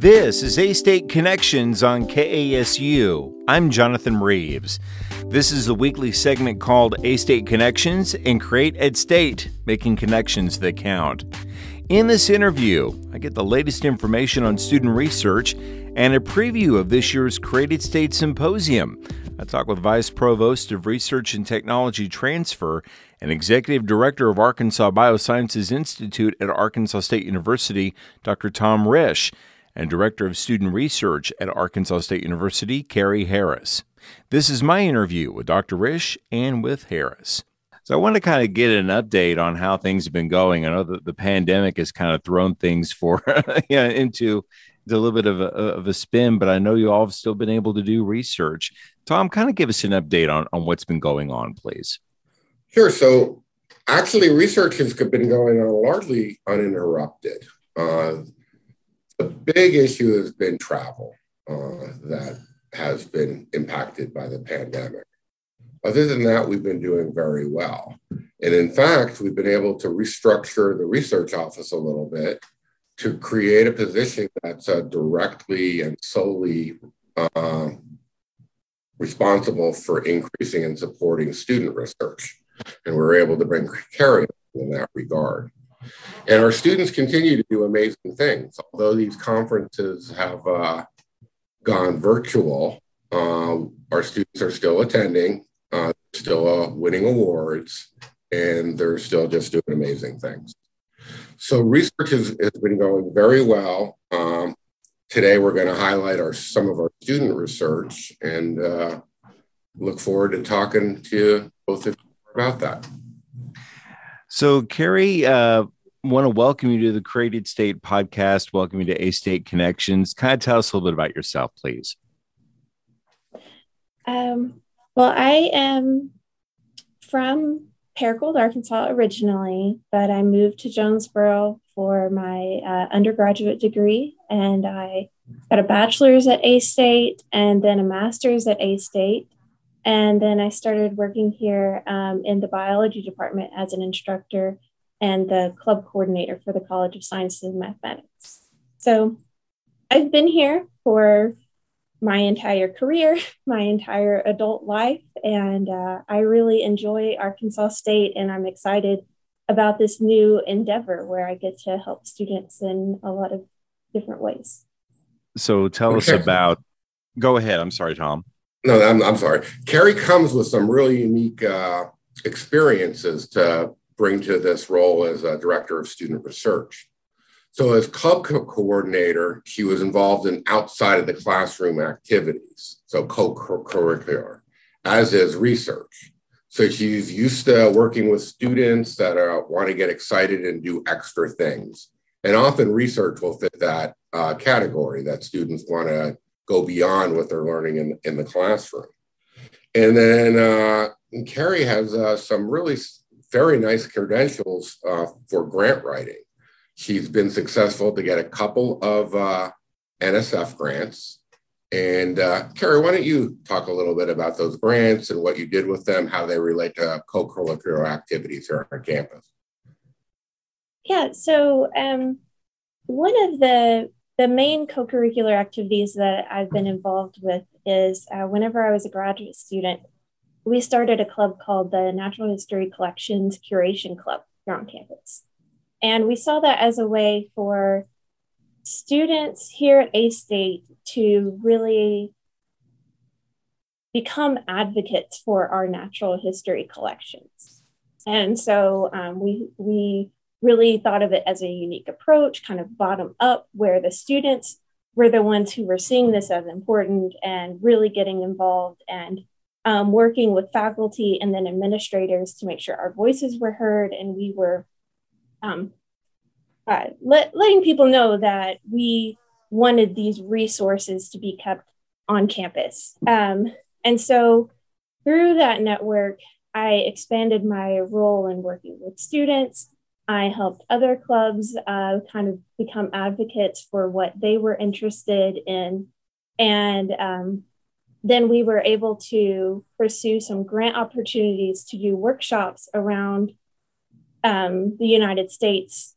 This is A State Connections on KASU. I'm Jonathan Reeves. This is a weekly segment called A State Connections and Create at State, making connections that count. In this interview, I get the latest information on student research and a preview of this year's Create at State Symposium. I talk with Vice Provost of Research and Technology Transfer and Executive Director of Arkansas Biosciences Institute at Arkansas State University, Dr. Tom Risch and Director of Student Research at Arkansas State University, Carrie Harris. This is my interview with Dr. Risch and with Harris. So I want to kind of get an update on how things have been going. I know that the pandemic has kind of thrown things for yeah, into, into a little bit of a, of a spin, but I know you all have still been able to do research. Tom, kind of give us an update on, on what's been going on, please. Sure. So actually, research has been going on largely uninterrupted. Uh, the big issue has been travel uh, that has been impacted by the pandemic. Other than that, we've been doing very well. And in fact, we've been able to restructure the research office a little bit to create a position that's uh, directly and solely uh, responsible for increasing and supporting student research. And we're able to bring Carrie in that regard. And our students continue to do amazing things. Although these conferences have uh, gone virtual, uh, our students are still attending, uh, still uh, winning awards, and they're still just doing amazing things. So research has, has been going very well. Um, today we're going to highlight our some of our student research and uh, look forward to talking to both of you about that. So, Carrie, uh, want to welcome you to the Create at State podcast. Welcome you to A State Connections. Kind of tell us a little bit about yourself, please. Um, well, I am from Paragould, Arkansas originally, but I moved to Jonesboro for my uh, undergraduate degree, and I got a bachelor's at A State and then a master's at A State. And then I started working here um, in the biology department as an instructor and the club coordinator for the College of Sciences and Mathematics. So I've been here for my entire career, my entire adult life, and uh, I really enjoy Arkansas State, and I'm excited about this new endeavor where I get to help students in a lot of different ways. So tell us about. Go ahead. I'm sorry, Tom. No, I'm, I'm sorry. Carrie comes with some really unique uh, experiences to bring to this role as a director of student research. So, as club co- coordinator, she was involved in outside of the classroom activities, so co curricular, as is research. So, she's used to working with students that are, want to get excited and do extra things. And often research will fit that uh, category that students want to go beyond what they're learning in, in the classroom. And then uh, Carrie has uh, some really very nice credentials uh, for grant writing. She's been successful to get a couple of uh, NSF grants. And uh, Carrie, why don't you talk a little bit about those grants and what you did with them, how they relate to co-curricular activities here on campus? Yeah, so um, one of the the main co-curricular activities that I've been involved with is uh, whenever I was a graduate student, we started a club called the Natural History Collections Curation Club here on campus. And we saw that as a way for students here at A State to really become advocates for our natural history collections. And so um, we, we really thought of it as a unique approach, kind of bottom up, where the students were the ones who were seeing this as important and really getting involved and um, working with faculty and then administrators to make sure our voices were heard and we were um, uh, let, letting people know that we wanted these resources to be kept on campus. Um, and so through that network, I expanded my role in working with students I helped other clubs uh, kind of become advocates for what they were interested in. And um, then we were able to pursue some grant opportunities to do workshops around um, the United States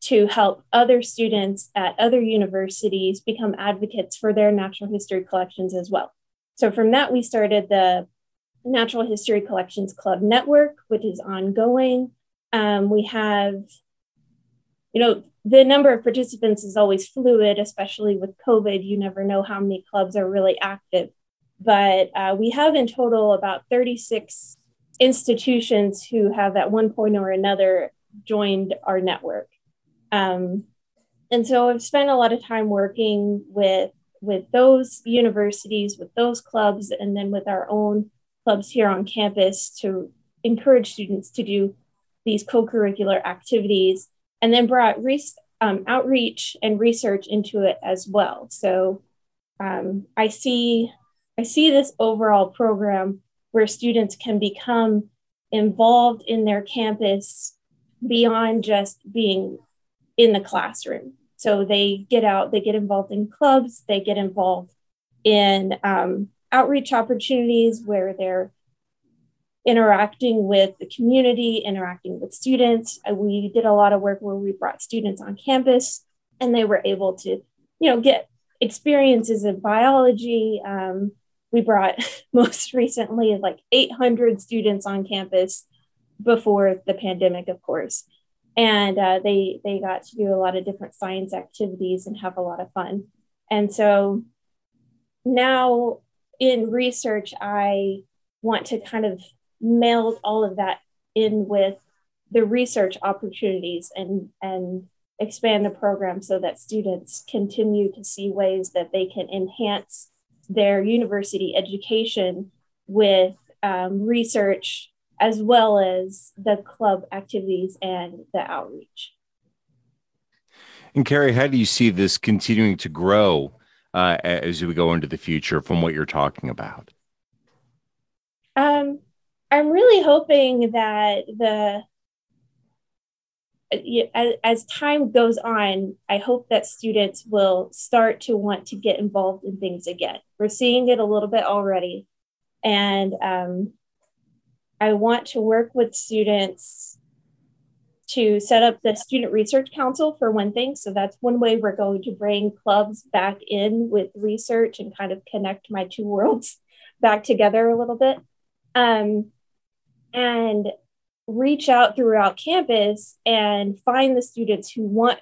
to help other students at other universities become advocates for their natural history collections as well. So from that, we started the Natural History Collections Club Network, which is ongoing. Um, we have, you know, the number of participants is always fluid, especially with COVID. You never know how many clubs are really active. But uh, we have in total about 36 institutions who have at one point or another joined our network. Um, and so I've spent a lot of time working with with those universities, with those clubs, and then with our own clubs here on campus to encourage students to do these co-curricular activities, and then brought um, outreach and research into it as well. So um, I see I see this overall program where students can become involved in their campus beyond just being in the classroom. So they get out, they get involved in clubs, they get involved in um, outreach opportunities where they're interacting with the community, interacting with students. Uh, we did a lot of work where we brought students on campus and they were able to, you know, get experiences in biology. Um, we brought most recently like 800 students on campus before the pandemic, of course and uh, they they got to do a lot of different science activities and have a lot of fun and so now in research i want to kind of meld all of that in with the research opportunities and and expand the program so that students continue to see ways that they can enhance their university education with um, research as well as the club activities and the outreach. And Carrie, how do you see this continuing to grow uh, as we go into the future from what you're talking about? Um, I'm really hoping that the as, as time goes on, I hope that students will start to want to get involved in things again. We're seeing it a little bit already, and um, I want to work with students to set up the Student Research Council for one thing. So that's one way we're going to bring clubs back in with research and kind of connect my two worlds back together a little bit. Um, and reach out throughout campus and find the students who want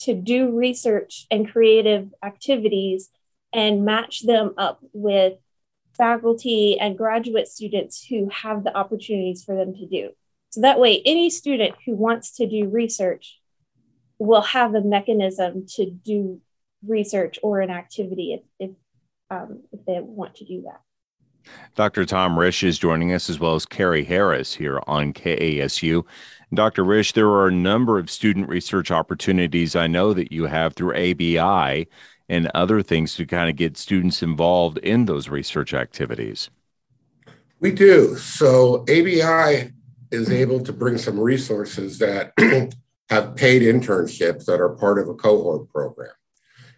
to do research and creative activities and match them up with faculty and graduate students who have the opportunities for them to do. So that way, any student who wants to do research will have a mechanism to do research or an activity if, if, um, if they want to do that. Dr. Tom Risch is joining us as well as Carrie Harris here on KASU. Dr. Risch, there are a number of student research opportunities I know that you have through ABI and other things to kind of get students involved in those research activities? We do. So ABI is able to bring some resources that have paid internships that are part of a cohort program.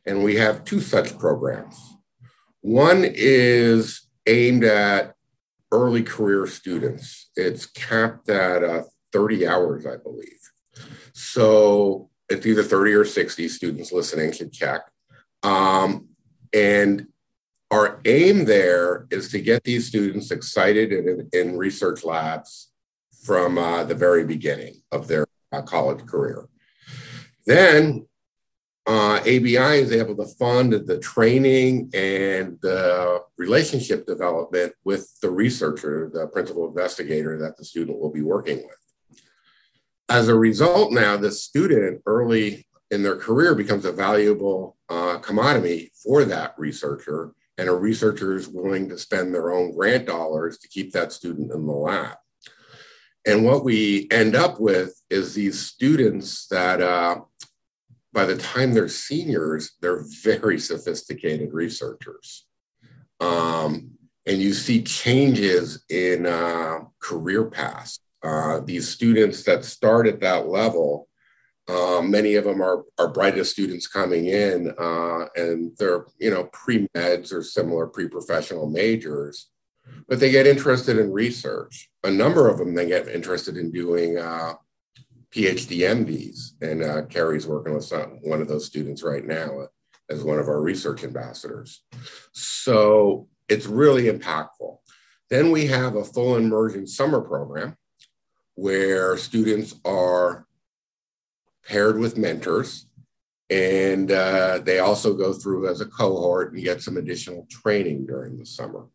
And we have two such programs. One is aimed at early career students. It's capped at uh, 30 hours, I believe. So it's either 30 or 60 students listening should check. Um, and our aim there is to get these students excited in, in research labs from uh, the very beginning of their uh, college career. Then uh, ABI is able to fund the training and the relationship development with the researcher, the principal investigator that the student will be working with. As a result, now the student early in their career becomes a valuable uh, commodity for that researcher, and a researcher is willing to spend their own grant dollars to keep that student in the lab. And what we end up with is these students that, uh, by the time they're seniors, they're very sophisticated researchers. Um, and you see changes in uh, career paths. Uh, these students that start at that level um, many of them are our brightest students coming in, uh, and they're you know pre meds or similar pre professional majors, but they get interested in research. A number of them they get interested in doing uh, PhD MDs. And uh, Carrie's working with some, one of those students right now uh, as one of our research ambassadors. So it's really impactful. Then we have a full immersion summer program where students are paired with mentors and uh, they also go through as a cohort and get some additional training during the summer.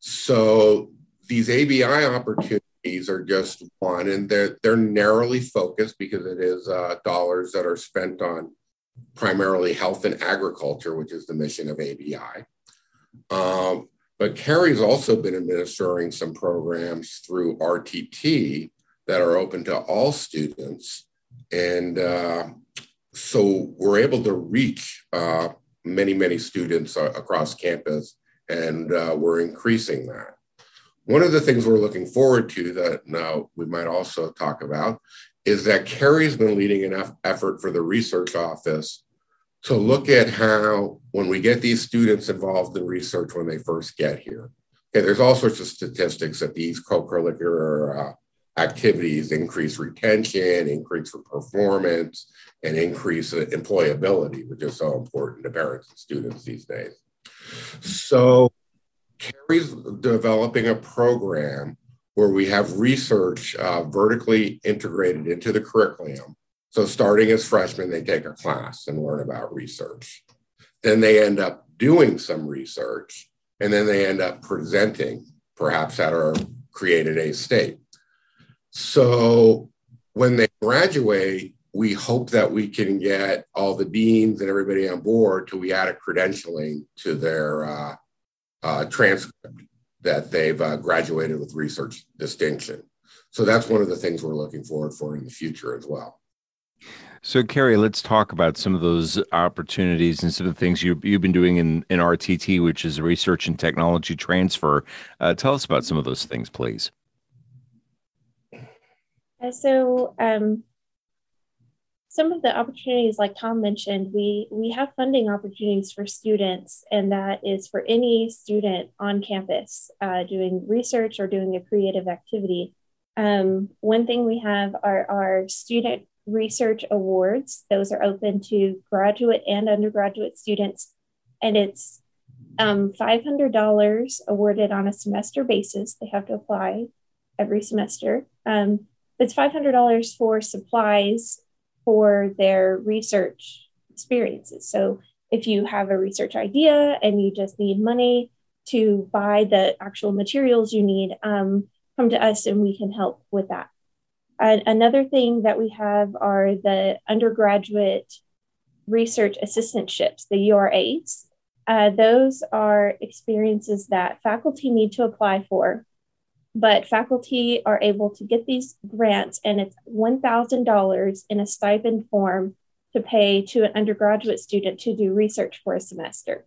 So these ABI opportunities are just one, and they're they're narrowly focused because it is uh, dollars that are spent on primarily health and agriculture, which is the mission of ABI. Um, but Carrie's also been administering some programs through RTT that are open to all students, and uh, so we're able to reach uh, many many students uh, across campus, and uh, we're increasing that. One of the things we're looking forward to that now we might also talk about is that Carrie's been leading an effort for the research office to look at how, when we get these students involved in research when they first get here, okay, there's all sorts of statistics that these co-curricular uh, activities increase retention, increase performance, and increase employability, which is so important to parents and students these days. So Carrie's developing a program where we have research uh, vertically integrated into the curriculum. So, starting as freshmen, they take a class and learn about research. Then they end up doing some research, and then they end up presenting, perhaps at our created A state. So, when they graduate, we hope that we can get all the deans and everybody on board till we add a credentialing to their uh, uh, transcript that they've uh, graduated with research distinction. So that's one of the things we're looking forward for in the future as well. So, Carrie, let's talk about some of those opportunities and some of the things you, you've been doing in, in RTT, which is research and technology transfer. Uh, tell us about some of those things, please. Uh, so, um, some of the opportunities, like Tom mentioned, we we have funding opportunities for students, and that is for any student on campus uh, doing research or doing a creative activity. Um, one thing we have are our student research awards. Those are open to graduate and undergraduate students, and it's um, $500 awarded on a semester basis. They have to apply every semester. Um, it's $500 for supplies for their research experiences. So if you have a research idea and you just need money to buy the actual materials you need, um, come to us and we can help with that. Uh, another thing that we have are the undergraduate research assistantships, the URAs. Uh, those are experiences that faculty need to apply for but faculty are able to get these grants and it's $1,000 in a stipend form to pay to an undergraduate student to do research for a semester.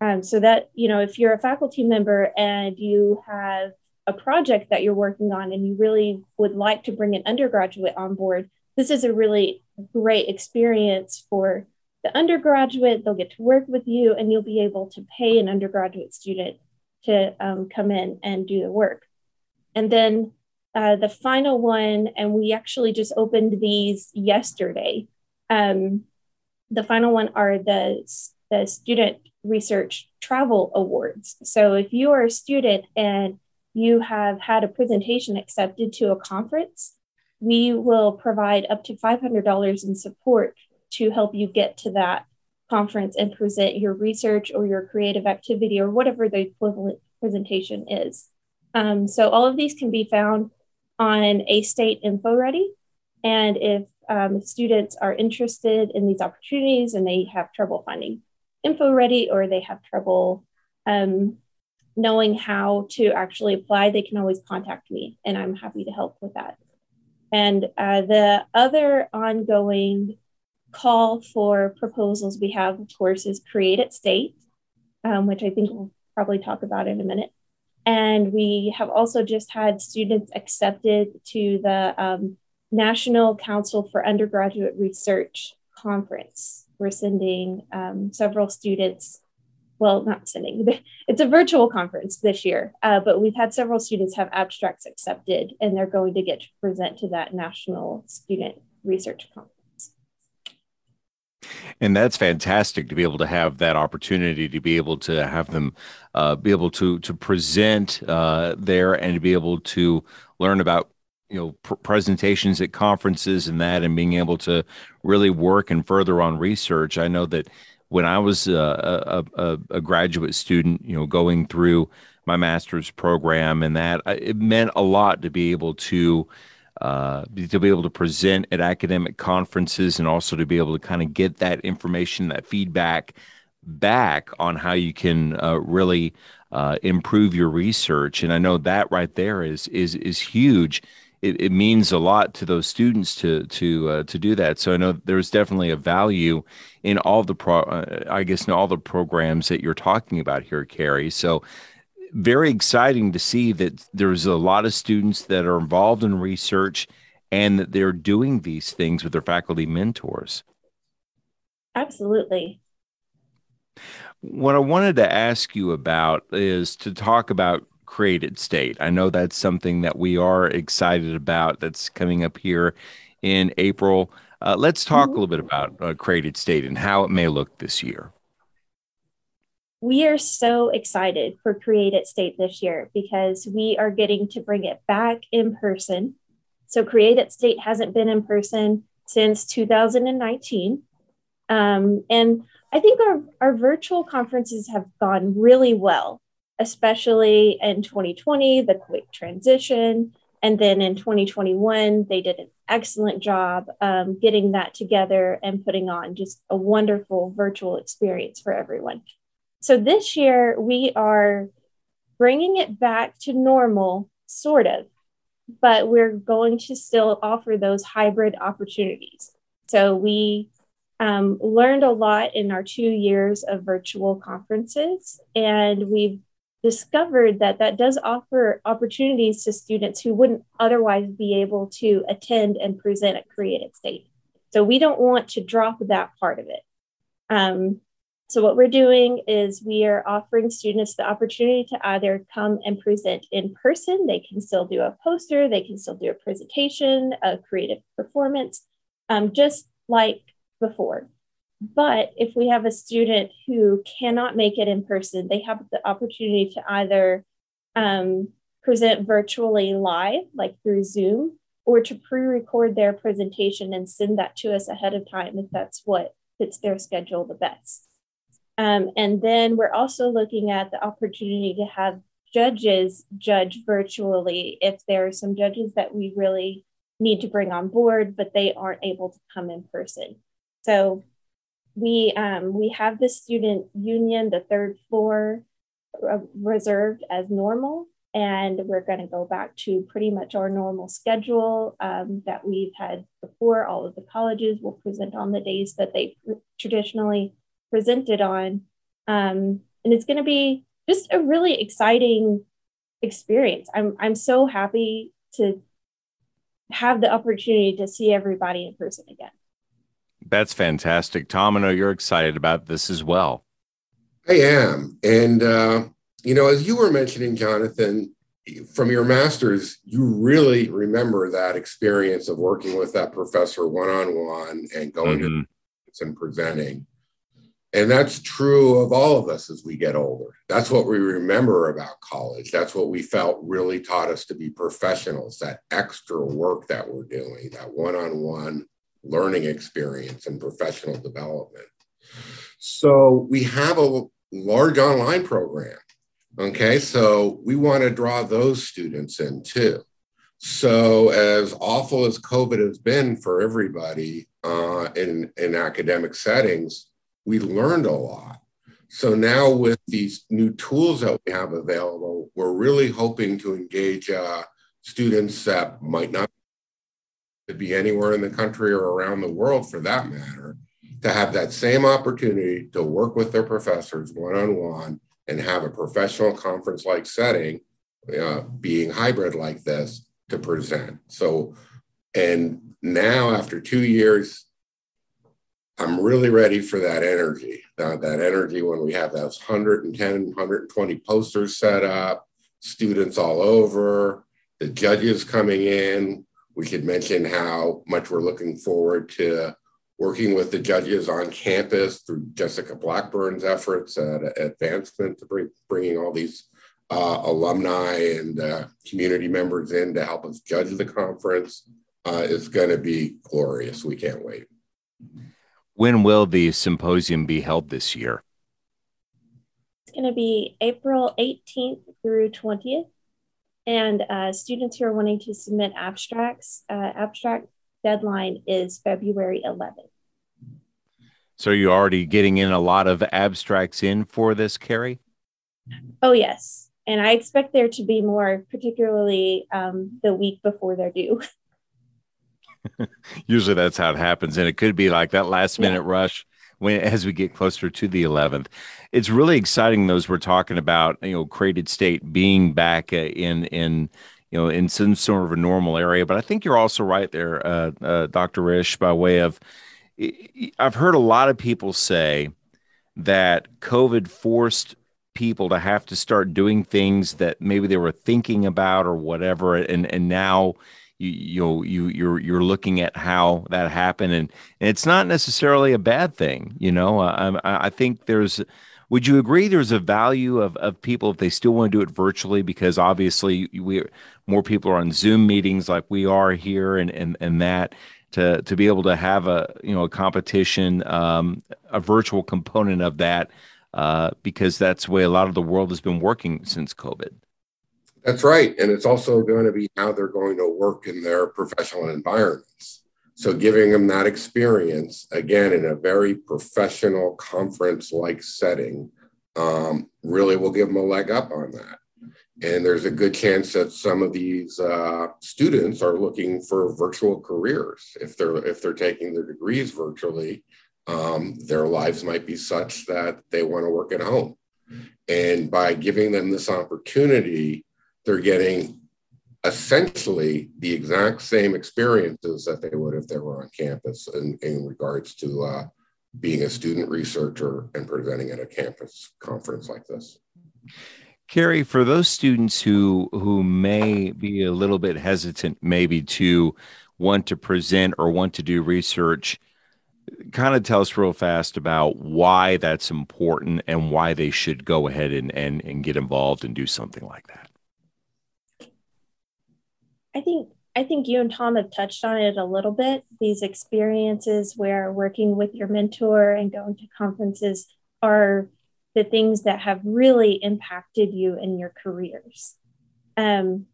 Um, so that, you know, if you're a faculty member and you have a project that you're working on and you really would like to bring an undergraduate on board, this is a really great experience for the undergraduate. They'll get to work with you and you'll be able to pay an undergraduate student to um, come in and do the work. And then uh, the final one, and we actually just opened these yesterday. Um, the final one are the, the Student Research Travel Awards. So if you are a student and you have had a presentation accepted to a conference, we will provide up to $500 in support to help you get to that conference and present your research or your creative activity or whatever the equivalent presentation is. Um, so all of these can be found on A State InfoReady. And if um, students are interested in these opportunities and they have trouble finding InfoReady or they have trouble um, knowing how to actually apply, they can always contact me and I'm happy to help with that. And uh, the other ongoing call for proposals we have, of course, is Create at State, um, which I think we'll probably talk about in a minute. And we have also just had students accepted to the um, National Council for Undergraduate Research Conference. We're sending um, several students well, not sending, it's a virtual conference this year, uh, but we've had several students have abstracts accepted and they're going to get to present to that National Student Research Conference. And that's fantastic to be able to have that opportunity to be able to have them uh, be able to to present uh, there and to be able to learn about you know pr- presentations at conferences and that and being able to really work and further on research. I know that when I was uh, a, a, a graduate student, you know, going through my master's program and that it meant a lot to be able to uh, to be able to present at academic conferences and also to be able to kind of get that information, that feedback back on how you can uh, really uh, improve your research. And I know that right there is is is huge. It, it means a lot to those students to to uh, to do that. So I know there's definitely a value in all the pro. Uh, I guess in all the programs that you're talking about here, Carrie. So very exciting to see that there's a lot of students that are involved in research and that they're doing these things with their faculty mentors. Absolutely. What I wanted to ask you about is to talk about Create at State. I know that's something that we are excited about that's coming up here in April. Uh, let's talk mm-hmm. a little bit about uh, Create at State and how it may look this year we are so excited for Create at State this year because we are getting to bring it back in person. So, Create at State hasn't been in person since 2019. Um, and I think our, our virtual conferences have gone really well, especially in 2020, the quick transition. And then in 2021, they did an excellent job um, getting that together and putting on just a wonderful virtual experience for everyone. So this year we are bringing it back to normal, sort of, but we're going to still offer those hybrid opportunities. So we um, learned a lot in our two years of virtual conferences, and we've discovered that that does offer opportunities to students who wouldn't otherwise be able to attend and present at Create at State. So we don't want to drop that part of it. Um, so, what we're doing is we are offering students the opportunity to either come and present in person. They can still do a poster, they can still do a presentation, a creative performance, um, just like before. But if we have a student who cannot make it in person, they have the opportunity to either um, present virtually live, like through Zoom, or to pre record their presentation and send that to us ahead of time if that's what fits their schedule the best. Um, and then we're also looking at the opportunity to have judges judge virtually if there are some judges that we really need to bring on board, but they aren't able to come in person. So we um, we have the student union, the third floor, uh, reserved as normal, and we're going to go back to pretty much our normal schedule um, that we've had before. All of the colleges will present on the days that they traditionally presented on. Um, and it's going to be just a really exciting experience. I'm, I'm so happy to have the opportunity to see everybody in person again. That's fantastic. Tom, I know you're excited about this as well. I am. And, uh, you know, as you were mentioning, Jonathan, from your master's, you really remember that experience of working with that professor one on one and going mm-hmm. to and presenting. And that's true of all of us as we get older. That's what we remember about college. That's what we felt really taught us to be professionals, that extra work that we're doing, that one on one learning experience and professional development. So we have a large online program. Okay, so we want to draw those students in too. So, as awful as COVID has been for everybody uh, in, in academic settings, we learned a lot. So now with these new tools that we have available, we're really hoping to engage uh, students that might not be anywhere in the country or around the world for that matter, to have that same opportunity to work with their professors one-on-one and have a professional conference-like setting, uh, being hybrid like this, to present. So, and now after two years I'm really ready for that energy. Uh, that energy when we have those 110, 120 posters set up, students all over, the judges coming in. We could mention how much we're looking forward to working with the judges on campus through Jessica Blackburn's efforts at advancement to bring, bringing all these uh, alumni and uh, community members in to help us judge the conference uh, is going to be glorious. We can't wait. When will the symposium be held this year? It's going to be April 18th through 20th. And uh, students who are wanting to submit abstracts, uh, abstract deadline is February 11th. So you're already getting in a lot of abstracts in for this, Carrie? Oh, yes. And I expect there to be more, particularly um, the week before they're due. Usually that's how it happens. And it could be like that last minute yeah. rush when as we get closer to the 11th. It's really exciting those we're talking about, you know, Create at State being back uh, in in you know in some sort of a normal area. But I think you're also right there, uh, uh, Dr. Risch, by way of I've heard a lot of people say that COVID forced people to have to start doing things that maybe they were thinking about or whatever, and and now you you you you're you're looking at how that happened, and, and it's not necessarily a bad thing. You know, I I think there's. Would you agree there's a value of, of people if they still want to do it virtually because obviously we more people are on Zoom meetings like we are here and and and that to to be able to have a you know a competition, um, a virtual component of that, uh, because that's the way a lot of the world has been working since COVID. That's right, and it's also going to be how they're going to work in their professional environments. So, giving them that experience again in a very professional conference-like setting um, really will give them a leg up on that. And there's a good chance that some of these uh, students are looking for virtual careers. If they're if they're taking their degrees virtually, um, their lives might be such that they want to work at home. And by giving them this opportunity, they're getting essentially the exact same experiences that they would if they were on campus in, in regards to uh, being a student researcher and presenting at a campus conference like this. Carrie, for those students who who may be a little bit hesitant, maybe to want to present or want to do research, kind of tell us real fast about why that's important and why they should go ahead and and, and get involved and do something like that. I think I think you and Tom have touched on it a little bit. These experiences where working with your mentor and going to conferences are the things that have really impacted you in your careers. Um,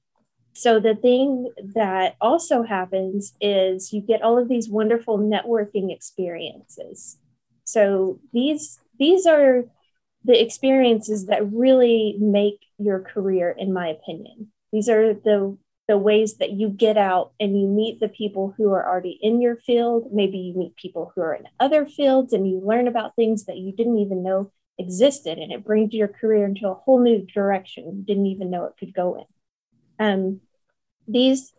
so the thing that also happens is you get all of these wonderful networking experiences. So these these are the experiences that really make your career, in my opinion. These are the the ways that you get out and you meet the people who are already in your field. Maybe you meet people who are in other fields and you learn about things that you didn't even know existed and it brings your career into a whole new direction you didn't even know it could go in um, these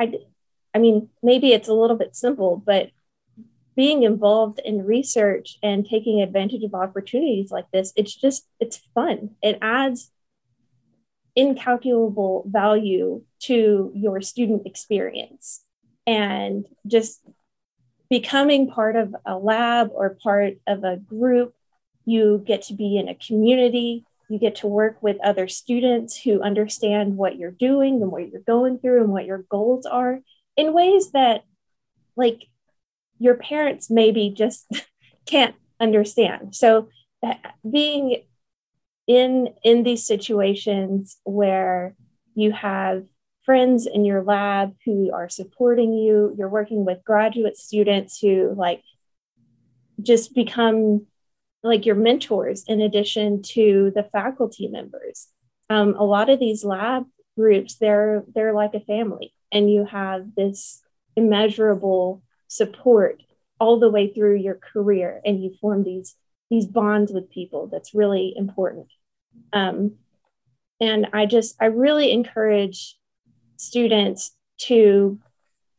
I, I mean maybe it's a little bit simple but being involved in research and taking advantage of opportunities like this it's just it's fun it adds incalculable value to your student experience and just becoming part of a lab or part of a group, you get to be in a community. You get to work with other students who understand what you're doing and what you're going through and what your goals are in ways that, like, your parents maybe just can't understand. So, uh, being in in these situations where you have friends in your lab who are supporting you. You're working with graduate students who like just become like your mentors in addition to the faculty members. Um, a lot of these lab groups, they're they're like a family, and you have this immeasurable support all the way through your career, and you form these these bonds with people. That's really important. Um, and I just I really encourage students to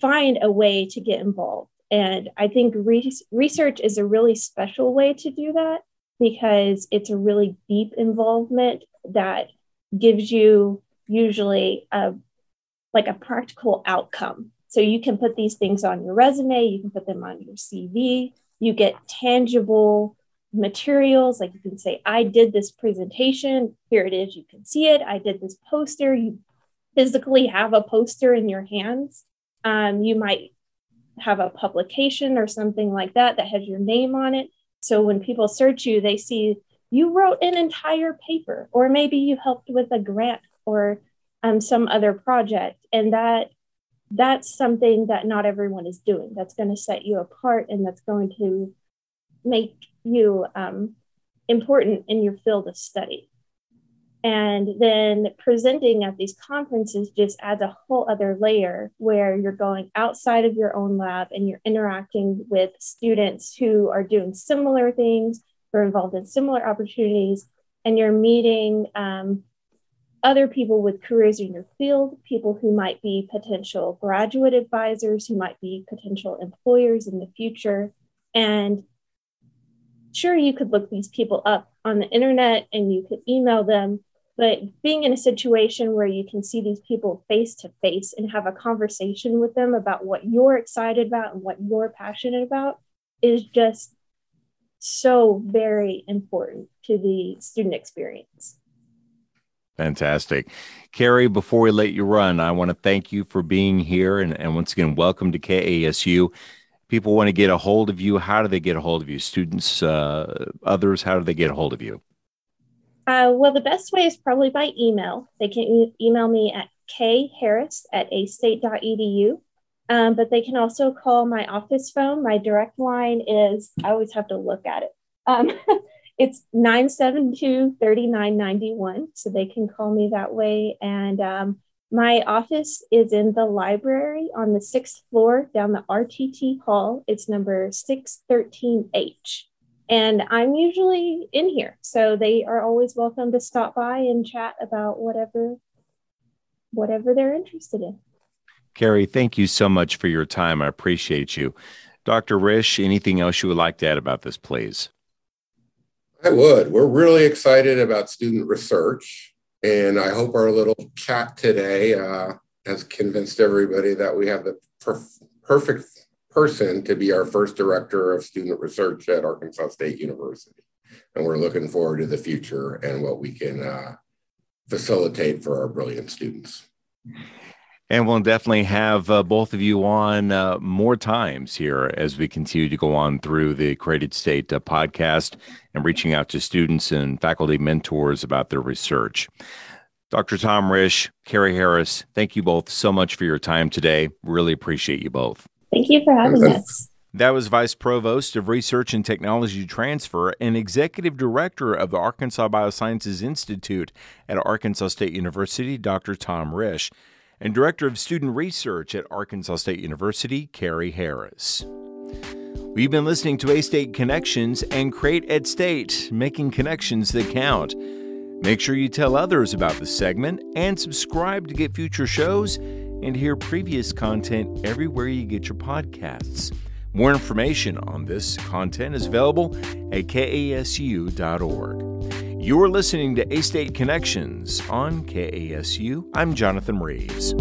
find a way to get involved. And I think re- research is a really special way to do that because it's a really deep involvement that gives you usually a like a practical outcome. So you can put these things on your resume, you can put them on your CV, you get tangible materials like you can say I did this presentation, here it is, you can see it. I did this poster, you physically have a poster in your hands. Um, you might have a publication or something like that that has your name on it. So when people search you, they see you wrote an entire paper, or maybe you helped with a grant or um, some other project, and that that's something that not everyone is doing. That's going to set you apart, and that's going to make you um, important in your field of study. And then presenting at these conferences just adds a whole other layer where you're going outside of your own lab and you're interacting with students who are doing similar things, who are involved in similar opportunities, and you're meeting um, other people with careers in your field, people who might be potential graduate advisors, who might be potential employers in the future. And sure, you could look these people up on the internet and you could email them, but being in a situation where you can see these people face to face and have a conversation with them about what you're excited about and what you're passionate about is just so very important to the student experience. Fantastic. Carrie, before we let you run, I want to thank you for being here. And, and once again, welcome to KASU. People want to get a hold of you. How do they get a hold of you? Students, uh, others, how do they get a hold of you? Uh, well, the best way is probably by email. They can e- email me at kharris at astate.edu. Um, but they can also call my office phone. My direct line is, I always have to look at it. Um, it's 972 3991. So they can call me that way. And um, my office is in the library on the sixth floor down the RTT hall. It's number 613H and I'm usually in here. So they are always welcome to stop by and chat about whatever whatever they're interested in. Carrie, thank you so much for your time. I appreciate you. Dr. Risch, anything else you would like to add about this, please? I would. We're really excited about student research, and I hope our little chat today uh, has convinced everybody that we have the perf- perfect person to be our first director of student research at Arkansas State University. And we're looking forward to the future and what we can uh, facilitate for our brilliant students. And we'll definitely have uh, both of you on uh, more times here as we continue to go on through the Create at State uh, podcast and reaching out to students and faculty mentors about their research. Dr. Tom Risch, Carrie Harris, thank you both so much for your time today. Really appreciate you both. Thank you for having us. That was Vice Provost of Research and Technology Transfer and Executive Director of the Arkansas Biosciences Institute at Arkansas State University, Dr. Tom Risch, and Director of Student Research at Arkansas State University, Carrie Harris. We've been listening to A State Connections and Create at State, making connections that count. Make sure you tell others about the segment and subscribe to get future shows and hear previous content everywhere you get your podcasts. More information on this content is available at kasu.org. You're listening to A State Connections on KASU. I'm Jonathan Reeves.